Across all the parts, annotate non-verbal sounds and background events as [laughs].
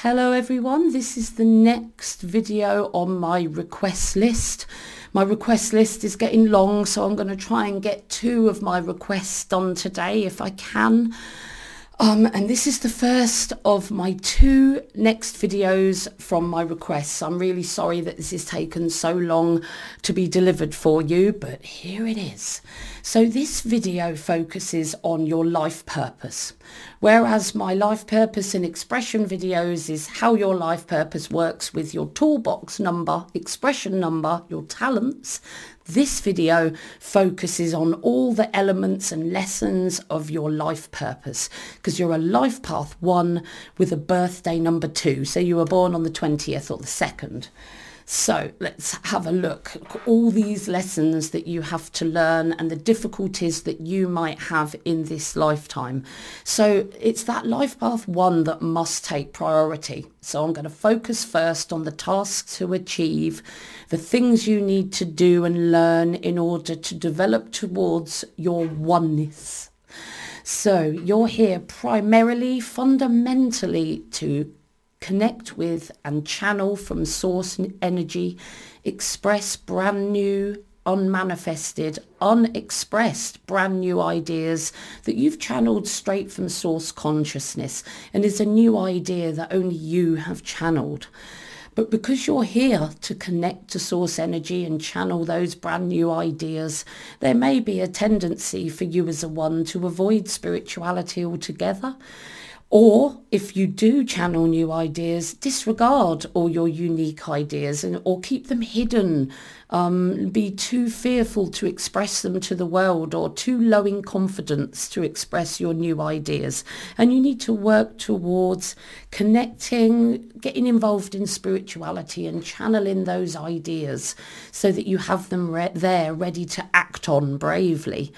Hello everyone, this is the next video on my request list. My request list is getting long so I'm going to try and get two of my requests done today if I can. Um, and this is the first of my two next videos from my requests. I'm really sorry that this has taken so long to be delivered for you, but here it is. So this video focuses on your life purpose, whereas my life purpose and expression videos is how your life purpose works with your toolbox number, expression number, your talents, this video focuses on all the elements and lessons of your life purpose because you're a life path one with a birthday number two. So you were born on the 20th or the 2nd. So let's have a look all these lessons that you have to learn and the difficulties that you might have in this lifetime. So it's that life path one that must take priority. So I'm going to focus first on the tasks to achieve, the things you need to do and learn in order to develop towards your oneness. So you're here primarily, fundamentally to connect with and channel from source energy, express brand new, unmanifested, unexpressed brand new ideas that you've channeled straight from source consciousness and is a new idea that only you have channeled. But because you're here to connect to source energy and channel those brand new ideas, there may be a tendency for you as a one to avoid spirituality altogether or if you do channel new ideas, disregard all your unique ideas and or keep them hidden. Um, be too fearful to express them to the world or too low in confidence to express your new ideas. And you need to work towards connecting, getting involved in spirituality and channeling those ideas so that you have them re- there ready to act on bravely.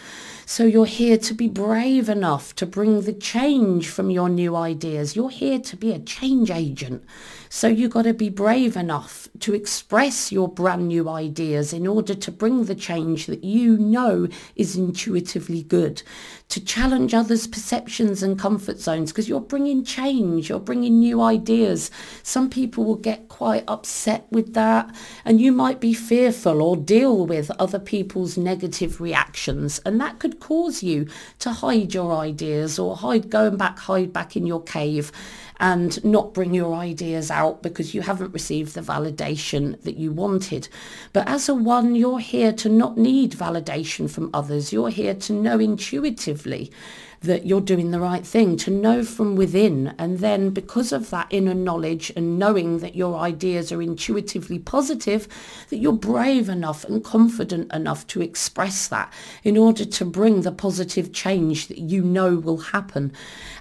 So you're here to be brave enough to bring the change from your new ideas. You're here to be a change agent. So you've got to be brave enough to express your brand new ideas in order to bring the change that you know is intuitively good, to challenge others' perceptions and comfort zones because you're bringing change, you're bringing new ideas. Some people will get quite upset with that and you might be fearful or deal with other people's negative reactions and that could cause you to hide your ideas or hide, going back, hide back in your cave and not bring your ideas out because you haven't received the validation that you wanted. But as a one, you're here to not need validation from others. You're here to know intuitively that you're doing the right thing, to know from within. And then because of that inner knowledge and knowing that your ideas are intuitively positive, that you're brave enough and confident enough to express that in order to bring the positive change that you know will happen.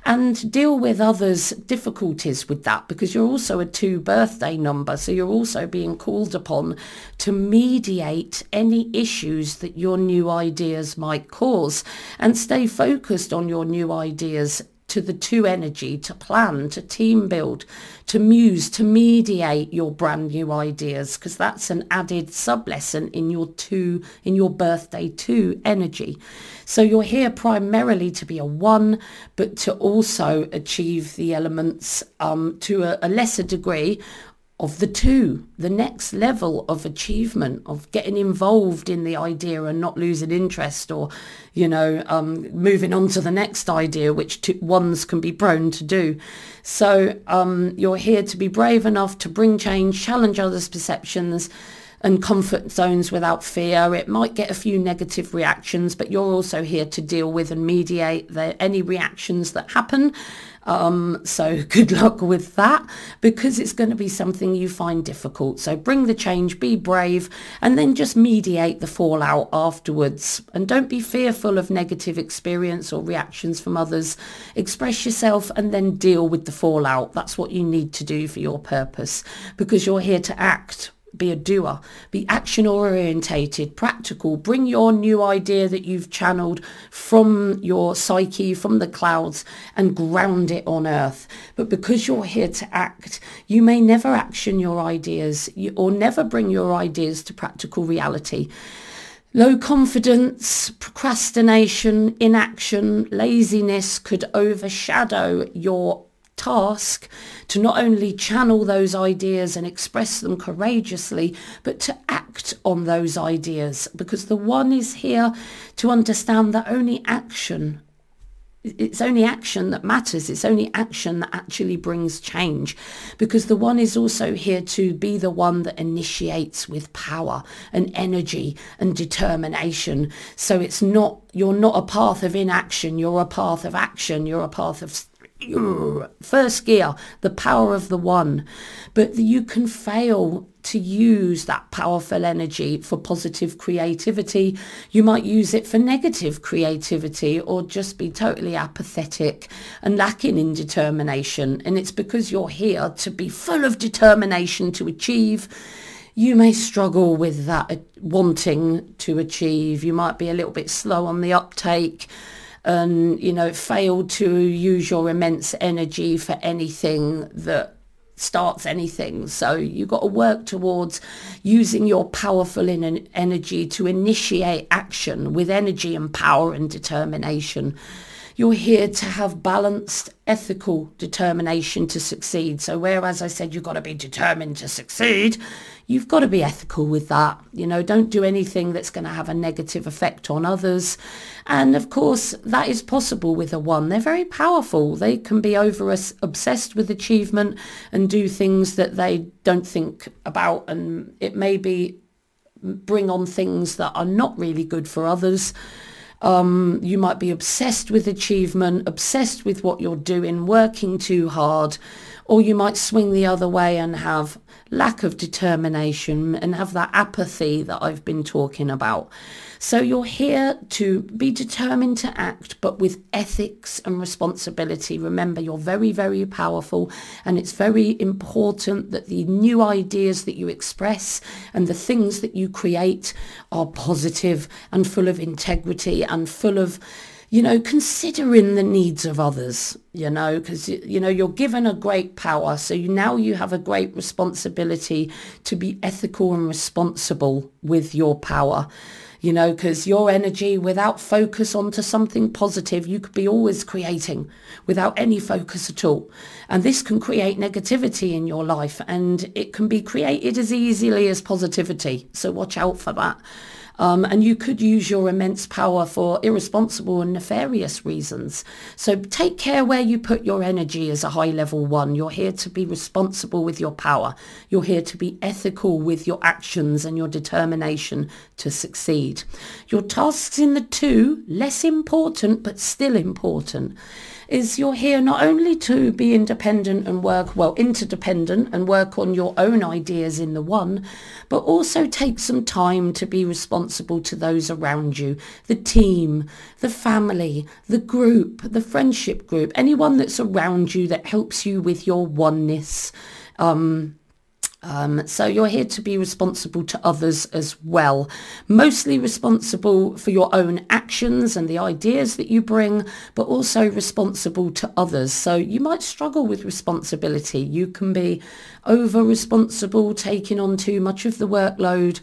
And deal with others' difficulties with that because you're also a two birthday number. So you're also being called upon to mediate any issues that your new ideas might cause and stay focused on your new ideas to the two energy, to plan, to team build, to muse, to mediate your brand new ideas, because that's an added sub lesson in your two, in your birthday two energy. So you're here primarily to be a one, but to also achieve the elements um, to a, a lesser degree of the two, the next level of achievement, of getting involved in the idea and not losing interest or, you know, um, moving on to the next idea, which two, ones can be prone to do. So um, you're here to be brave enough to bring change, challenge others' perceptions, and comfort zones without fear. It might get a few negative reactions, but you're also here to deal with and mediate the, any reactions that happen. Um, so [laughs] good luck with that because it's going to be something you find difficult. So bring the change, be brave, and then just mediate the fallout afterwards. And don't be fearful of negative experience or reactions from others. Express yourself and then deal with the fallout. That's what you need to do for your purpose because you're here to act be a doer, be action orientated, practical, bring your new idea that you've channeled from your psyche, from the clouds and ground it on earth. But because you're here to act, you may never action your ideas or never bring your ideas to practical reality. Low confidence, procrastination, inaction, laziness could overshadow your task to not only channel those ideas and express them courageously, but to act on those ideas because the one is here to understand that only action it's only action that matters. It's only action that actually brings change because the one is also here to be the one that initiates with power and energy and determination. So it's not, you're not a path of inaction. You're a path of action. You're a path of first gear, the power of the one. But you can fail to use that powerful energy for positive creativity. You might use it for negative creativity or just be totally apathetic and lacking in determination. And it's because you're here to be full of determination to achieve you may struggle with that uh, wanting to achieve. You might be a little bit slow on the uptake and you know failed to use your immense energy for anything that starts anything. So you've got to work towards using your powerful energy to initiate action with energy and power and determination you're here to have balanced ethical determination to succeed. So whereas I said you've got to be determined to succeed, you've got to be ethical with that. You know, don't do anything that's going to have a negative effect on others. And of course, that is possible with a one. They're very powerful. They can be over obsessed with achievement and do things that they don't think about. And it may be bring on things that are not really good for others. Um, you might be obsessed with achievement, obsessed with what you're doing, working too hard, or you might swing the other way and have lack of determination and have that apathy that I've been talking about. So you're here to be determined to act, but with ethics and responsibility. Remember, you're very, very powerful and it's very important that the new ideas that you express and the things that you create are positive and full of integrity and full of you know, considering the needs of others, you know, because, you know, you're given a great power. So you, now you have a great responsibility to be ethical and responsible with your power you know, because your energy without focus onto something positive, you could be always creating without any focus at all. And this can create negativity in your life and it can be created as easily as positivity. So watch out for that. Um, and you could use your immense power for irresponsible and nefarious reasons. So take care where you put your energy as a high level one. You're here to be responsible with your power. You're here to be ethical with your actions and your determination to succeed. Your tasks in the two, less important, but still important is you're here not only to be independent and work, well, interdependent and work on your own ideas in the one, but also take some time to be responsible to those around you, the team, the family, the group, the friendship group, anyone that's around you that helps you with your oneness. Um, um, so you're here to be responsible to others as well. Mostly responsible for your own actions and the ideas that you bring, but also responsible to others. So you might struggle with responsibility. You can be over responsible, taking on too much of the workload.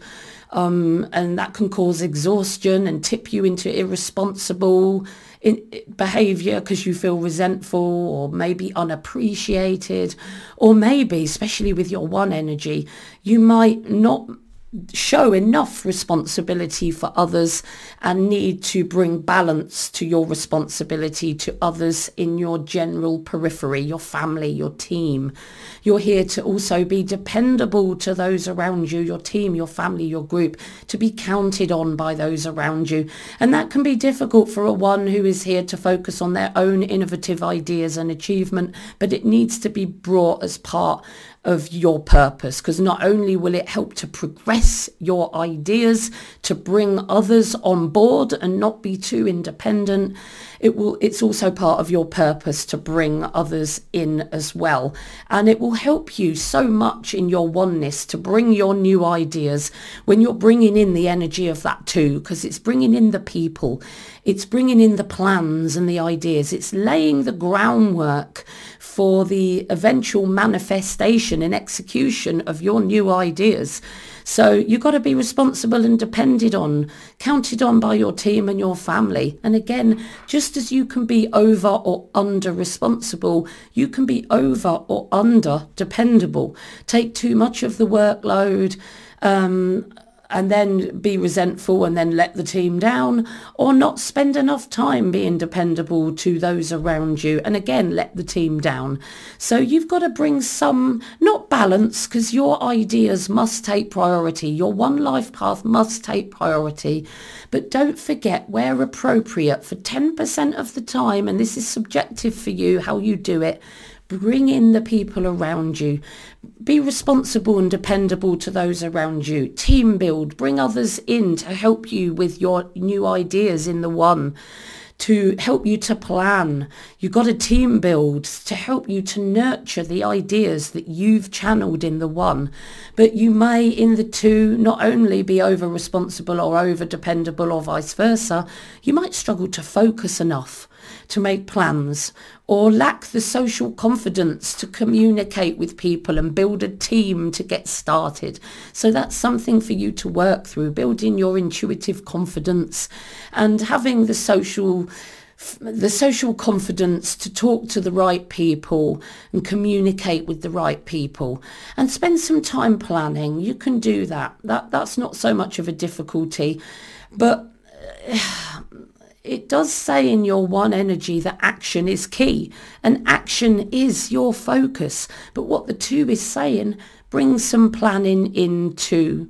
Um, and that can cause exhaustion and tip you into irresponsible in behavior because you feel resentful or maybe unappreciated. Or maybe especially with your one energy you might not show enough responsibility for others and need to bring balance to your responsibility to others in your general periphery, your family, your team. You're here to also be dependable to those around you, your team, your family, your group, to be counted on by those around you. And that can be difficult for a one who is here to focus on their own innovative ideas and achievement, but it needs to be brought as part of your purpose because not only will it help to progress your ideas to bring others on board and not be too independent it will it's also part of your purpose to bring others in as well. And it will help you so much in your oneness to bring your new ideas when you're bringing in the energy of that too because it's bringing in the people it's bringing in the plans and the ideas it's laying the groundwork for the eventual manifestation and execution of your new ideas so you've got to be responsible and depended on, counted on by your team and your family. And again, just as you can be over or under responsible, you can be over or under dependable. Take too much of the workload. Um, and then be resentful and then let the team down or not spend enough time being dependable to those around you and again let the team down. So you've got to bring some, not balance because your ideas must take priority. Your one life path must take priority. But don't forget where appropriate for 10% of the time, and this is subjective for you how you do it, Bring in the people around you. Be responsible and dependable to those around you. Team build. Bring others in to help you with your new ideas in the one to help you to plan. You've got a team build to help you to nurture the ideas that you've channeled in the one. But you may in the two not only be over responsible or over dependable or vice versa, you might struggle to focus enough to make plans or lack the social confidence to communicate with people and build a team to get started. So that's something for you to work through, building your intuitive confidence and having the social the social confidence to talk to the right people and communicate with the right people and spend some time planning you can do that that that's not so much of a difficulty but uh, it does say in your one energy that action is key and action is your focus. But what the two is saying, bring some planning into,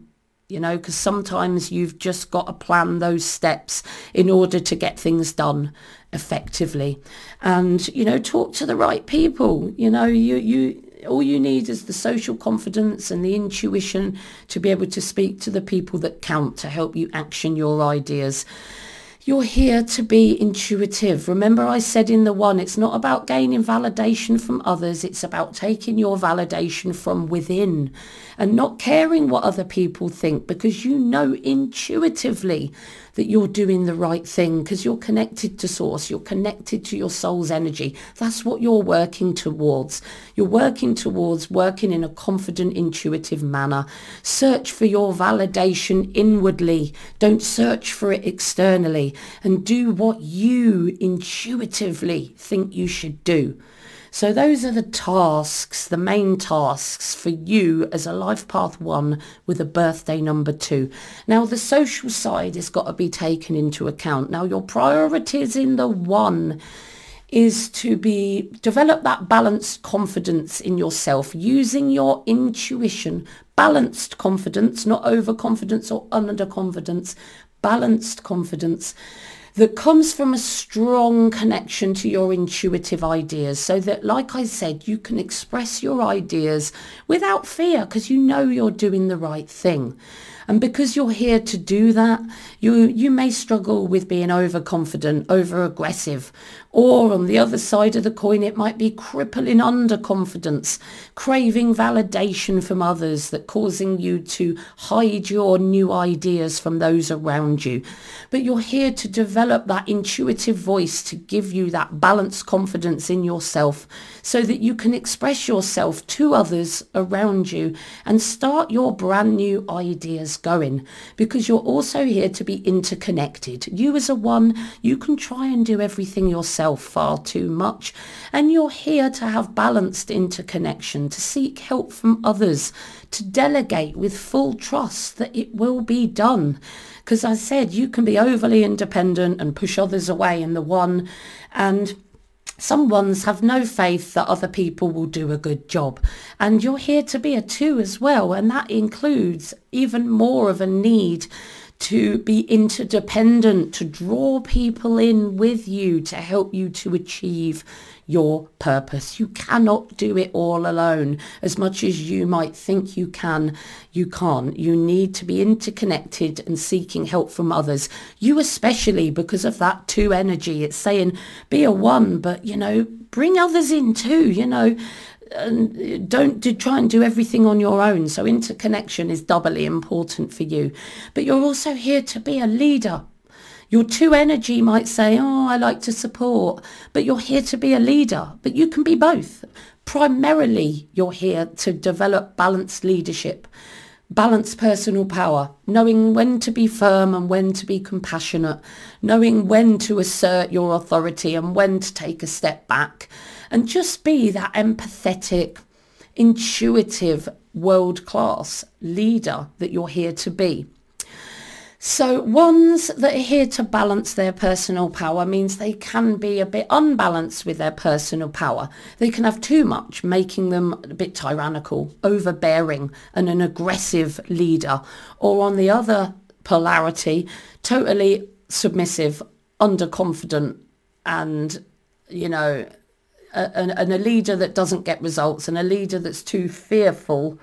you know, because sometimes you've just got to plan those steps in order to get things done effectively. And, you know, talk to the right people. You know, you, you, all you need is the social confidence and the intuition to be able to speak to the people that count to help you action your ideas. You're here to be intuitive. Remember I said in the one, it's not about gaining validation from others. It's about taking your validation from within and not caring what other people think because you know intuitively that you're doing the right thing because you're connected to source, you're connected to your soul's energy. That's what you're working towards. You're working towards working in a confident, intuitive manner. Search for your validation inwardly. Don't search for it externally and do what you intuitively think you should do. So those are the tasks, the main tasks for you as a life path one with a birthday number two. Now the social side has got to be taken into account. Now your priorities in the one is to be develop that balanced confidence in yourself using your intuition balanced confidence not overconfidence or underconfidence balanced confidence that comes from a strong connection to your intuitive ideas so that, like I said, you can express your ideas without fear because you know you're doing the right thing. And because you're here to do that, you, you may struggle with being overconfident, over aggressive, or on the other side of the coin, it might be crippling underconfidence, craving validation from others that causing you to hide your new ideas from those around you. But you're here to develop that intuitive voice to give you that balanced confidence in yourself so that you can express yourself to others around you and start your brand new ideas going because you're also here to be interconnected. You as a one, you can try and do everything yourself yourself far too much. And you're here to have balanced interconnection, to seek help from others, to delegate with full trust that it will be done. Because I said you can be overly independent and push others away in the one and some ones have no faith that other people will do a good job. And you're here to be a two as well. And that includes even more of a need to be interdependent, to draw people in with you to help you to achieve your purpose. You cannot do it all alone. As much as you might think you can, you can't. You need to be interconnected and seeking help from others. You especially because of that two energy. It's saying be a one, but you know, bring others in too, you know and don't do, try and do everything on your own. So interconnection is doubly important for you. But you're also here to be a leader. Your two energy might say, oh, I like to support, but you're here to be a leader. But you can be both. Primarily, you're here to develop balanced leadership balance personal power, knowing when to be firm and when to be compassionate, knowing when to assert your authority and when to take a step back, and just be that empathetic, intuitive, world-class leader that you're here to be. So ones that are here to balance their personal power means they can be a bit unbalanced with their personal power. They can have too much, making them a bit tyrannical, overbearing and an aggressive leader. Or on the other polarity, totally submissive, underconfident and, you know, and a leader that doesn't get results and a leader that's too fearful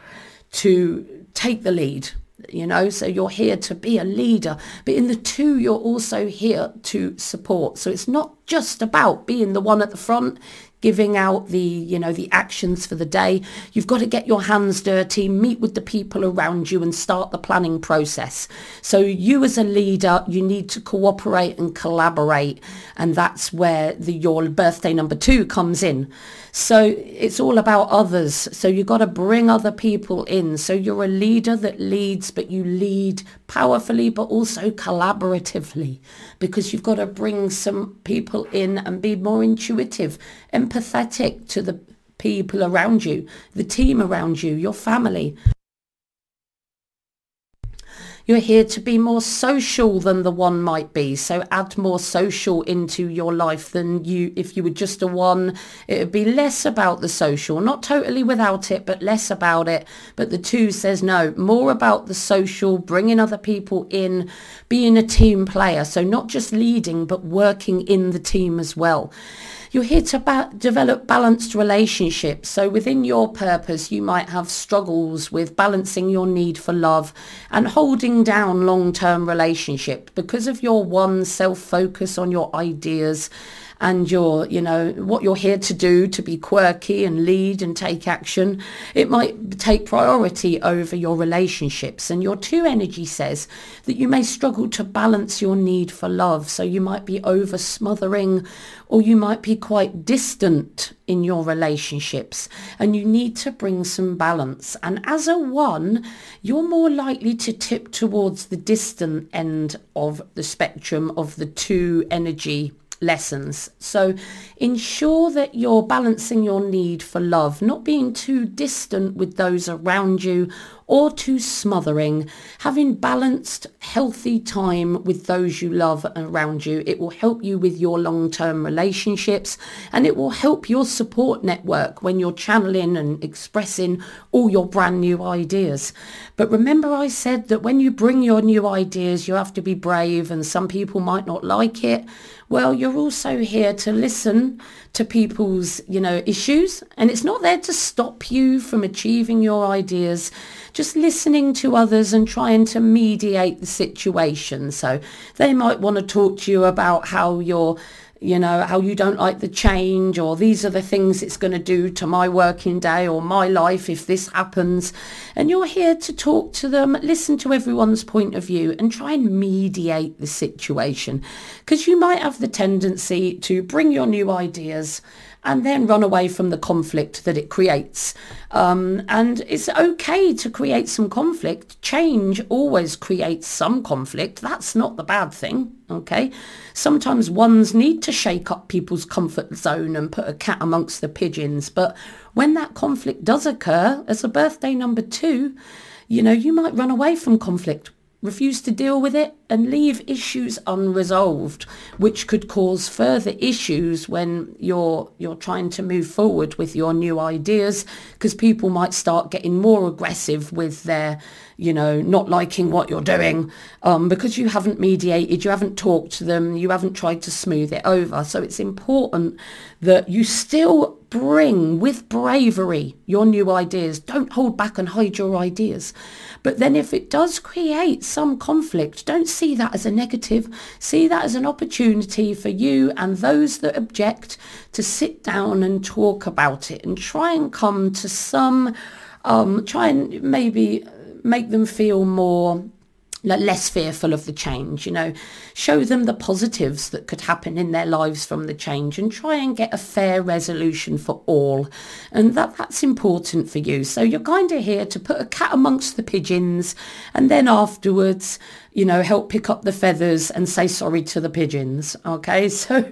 to take the lead you know so you're here to be a leader but in the two you're also here to support. So it's not just about being the one at the front giving out the you know the actions for the day. You've got to get your hands dirty meet with the people around you and start the planning process. So you as a leader you need to cooperate and collaborate and that's where the your birthday number 2 comes in. So it's all about others. So you've got to bring other people in. So you're a leader that leads but you lead powerfully but also collaboratively because you've got to bring some people in and be more intuitive empathetic to the people around you, the team around you, your family. You're here to be more social than the one might be. So add more social into your life than you, if you were just a one, it would be less about the social, not totally without it, but less about it. But the two says no, more about the social, bringing other people in, being a team player. So not just leading, but working in the team as well. You're here to ba- develop balanced relationships. So within your purpose, you might have struggles with balancing your need for love and holding down long-term relationship because of your one self-focus on your ideas and your, you know, what you're here to do to be quirky and lead and take action, it might take priority over your relationships. And your two energy says that you may struggle to balance your need for love. So you might be over smothering or you might be quite distant in your relationships and you need to bring some balance. And as a one, you're more likely to tip towards the distant end of the spectrum of the two energy lessons. So ensure that you're balancing your need for love, not being too distant with those around you or too smothering, having balanced, healthy time with those you love around you. It will help you with your long-term relationships and it will help your support network when you're channeling and expressing all your brand new ideas. But remember I said that when you bring your new ideas, you have to be brave and some people might not like it. Well, you're also here to listen to people's, you know, issues and it's not there to stop you from achieving your ideas just listening to others and trying to mediate the situation. So they might want to talk to you about how you're you know, how you don't like the change or these are the things it's going to do to my working day or my life if this happens. And you're here to talk to them, listen to everyone's point of view and try and mediate the situation. Because you might have the tendency to bring your new ideas and then run away from the conflict that it creates. Um, and it's okay to create some conflict. Change always creates some conflict. That's not the bad thing, okay? Sometimes ones need to shake up people's comfort zone and put a cat amongst the pigeons. But when that conflict does occur, as a birthday number two, you know, you might run away from conflict refuse to deal with it and leave issues unresolved which could cause further issues when you're you're trying to move forward with your new ideas because people might start getting more aggressive with their you know not liking what you're doing um, because you haven't mediated you haven't talked to them you haven't tried to smooth it over. So it's important that you still bring with bravery your new ideas don't hold back and hide your ideas but then if it does create some conflict, don't see that as a negative. See that as an opportunity for you and those that object to sit down and talk about it and try and come to some, um, try and maybe make them feel more less fearful of the change, you know, show them the positives that could happen in their lives from the change and try and get a fair resolution for all. And that, that's important for you. So you're kind of here to put a cat amongst the pigeons and then afterwards, you know, help pick up the feathers and say sorry to the pigeons. Okay. [laughs] So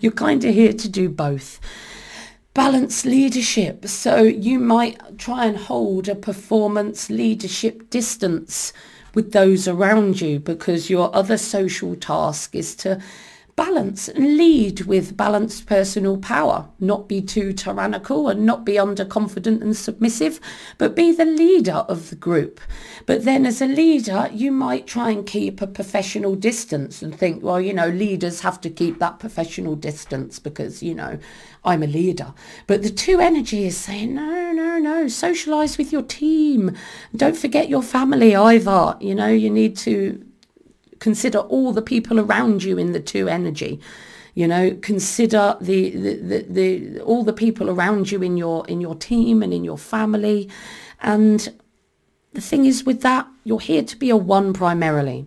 you're kind of here to do both balance leadership. So you might try and hold a performance leadership distance with those around you because your other social task is to balance and lead with balanced personal power, not be too tyrannical and not be underconfident and submissive, but be the leader of the group. But then as a leader, you might try and keep a professional distance and think, well, you know, leaders have to keep that professional distance because, you know, I'm a leader. But the two energy is saying, no, no, no, socialize with your team. Don't forget your family either. You know, you need to consider all the people around you in the two energy. You know consider the, the, the, the, all the people around you in your in your team and in your family. And the thing is with that you're here to be a one primarily.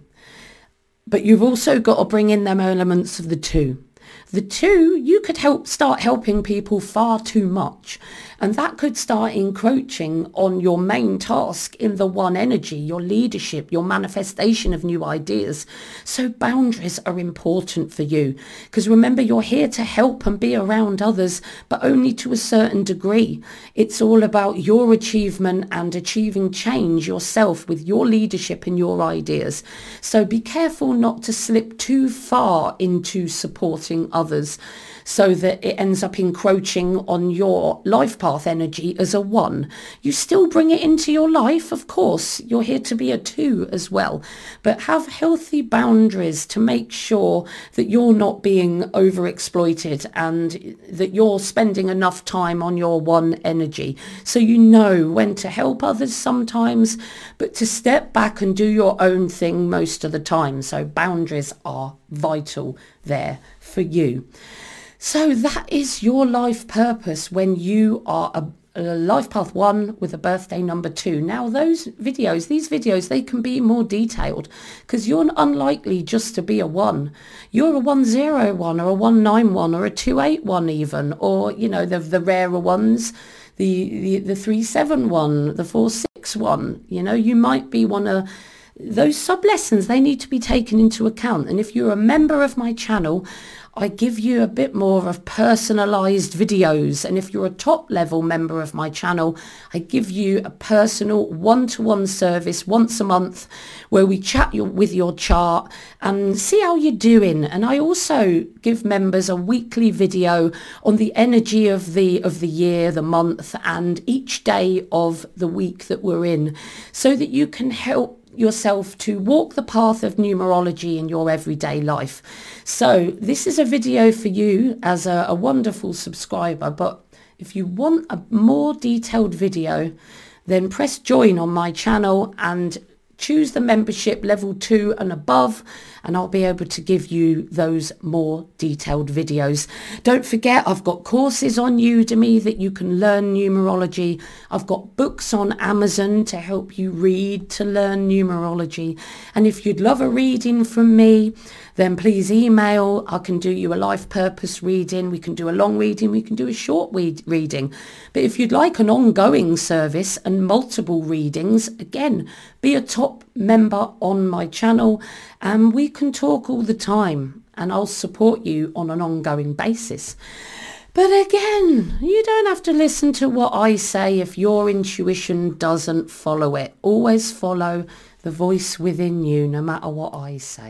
But you've also got to bring in them elements of the two the two, you could help start helping people far too much. And that could start encroaching on your main task in the one energy, your leadership, your manifestation of new ideas. So boundaries are important for you. Because remember, you're here to help and be around others, but only to a certain degree. It's all about your achievement and achieving change yourself with your leadership and your ideas. So be careful not to slip too far into supporting others so that it ends up encroaching on your life path energy as a one. You still bring it into your life, of course. You're here to be a two as well, but have healthy boundaries to make sure that you're not being overexploited and that you're spending enough time on your one energy. So you know when to help others sometimes, but to step back and do your own thing most of the time. So boundaries are vital there for you. So that is your life purpose when you are a, a, life path one with a birthday number two. Now those videos, these videos, they can be more detailed because you're unlikely just to be a one. You're a 101 or a 191 or a 281 even, or, you know, the, the rarer ones, the, the, the 371, the 461, you know, you might be one of those sub lessons they need to be taken into account and if you're a member of my channel I give you a bit more of personalized videos. And if you're a top level member of my channel, I give you a personal one-to-one service once a month where we chat your, with your chart and see how you're doing. And I also give members a weekly video on the energy of the, of the year, the month and each day of the week that we're in so that you can help yourself to walk the path of numerology in your everyday life. So this is a video for you as a, a wonderful subscriber, but if you want a more detailed video, then press join on my channel and choose the membership level 2 and above and I'll be able to give you those more detailed videos. Don't forget I've got courses on Udemy that you can learn numerology. I've got books on Amazon to help you read to learn numerology and if you'd love a reading from me then please email. I can do you a life purpose reading. We can do a long reading. We can do a short read- reading. But if you'd like an ongoing service and multiple readings, again, be a top member on my channel and we can talk all the time and I'll support you on an ongoing basis. But again, you don't have to listen to what I say if your intuition doesn't follow it. Always follow the voice within you no matter what I say.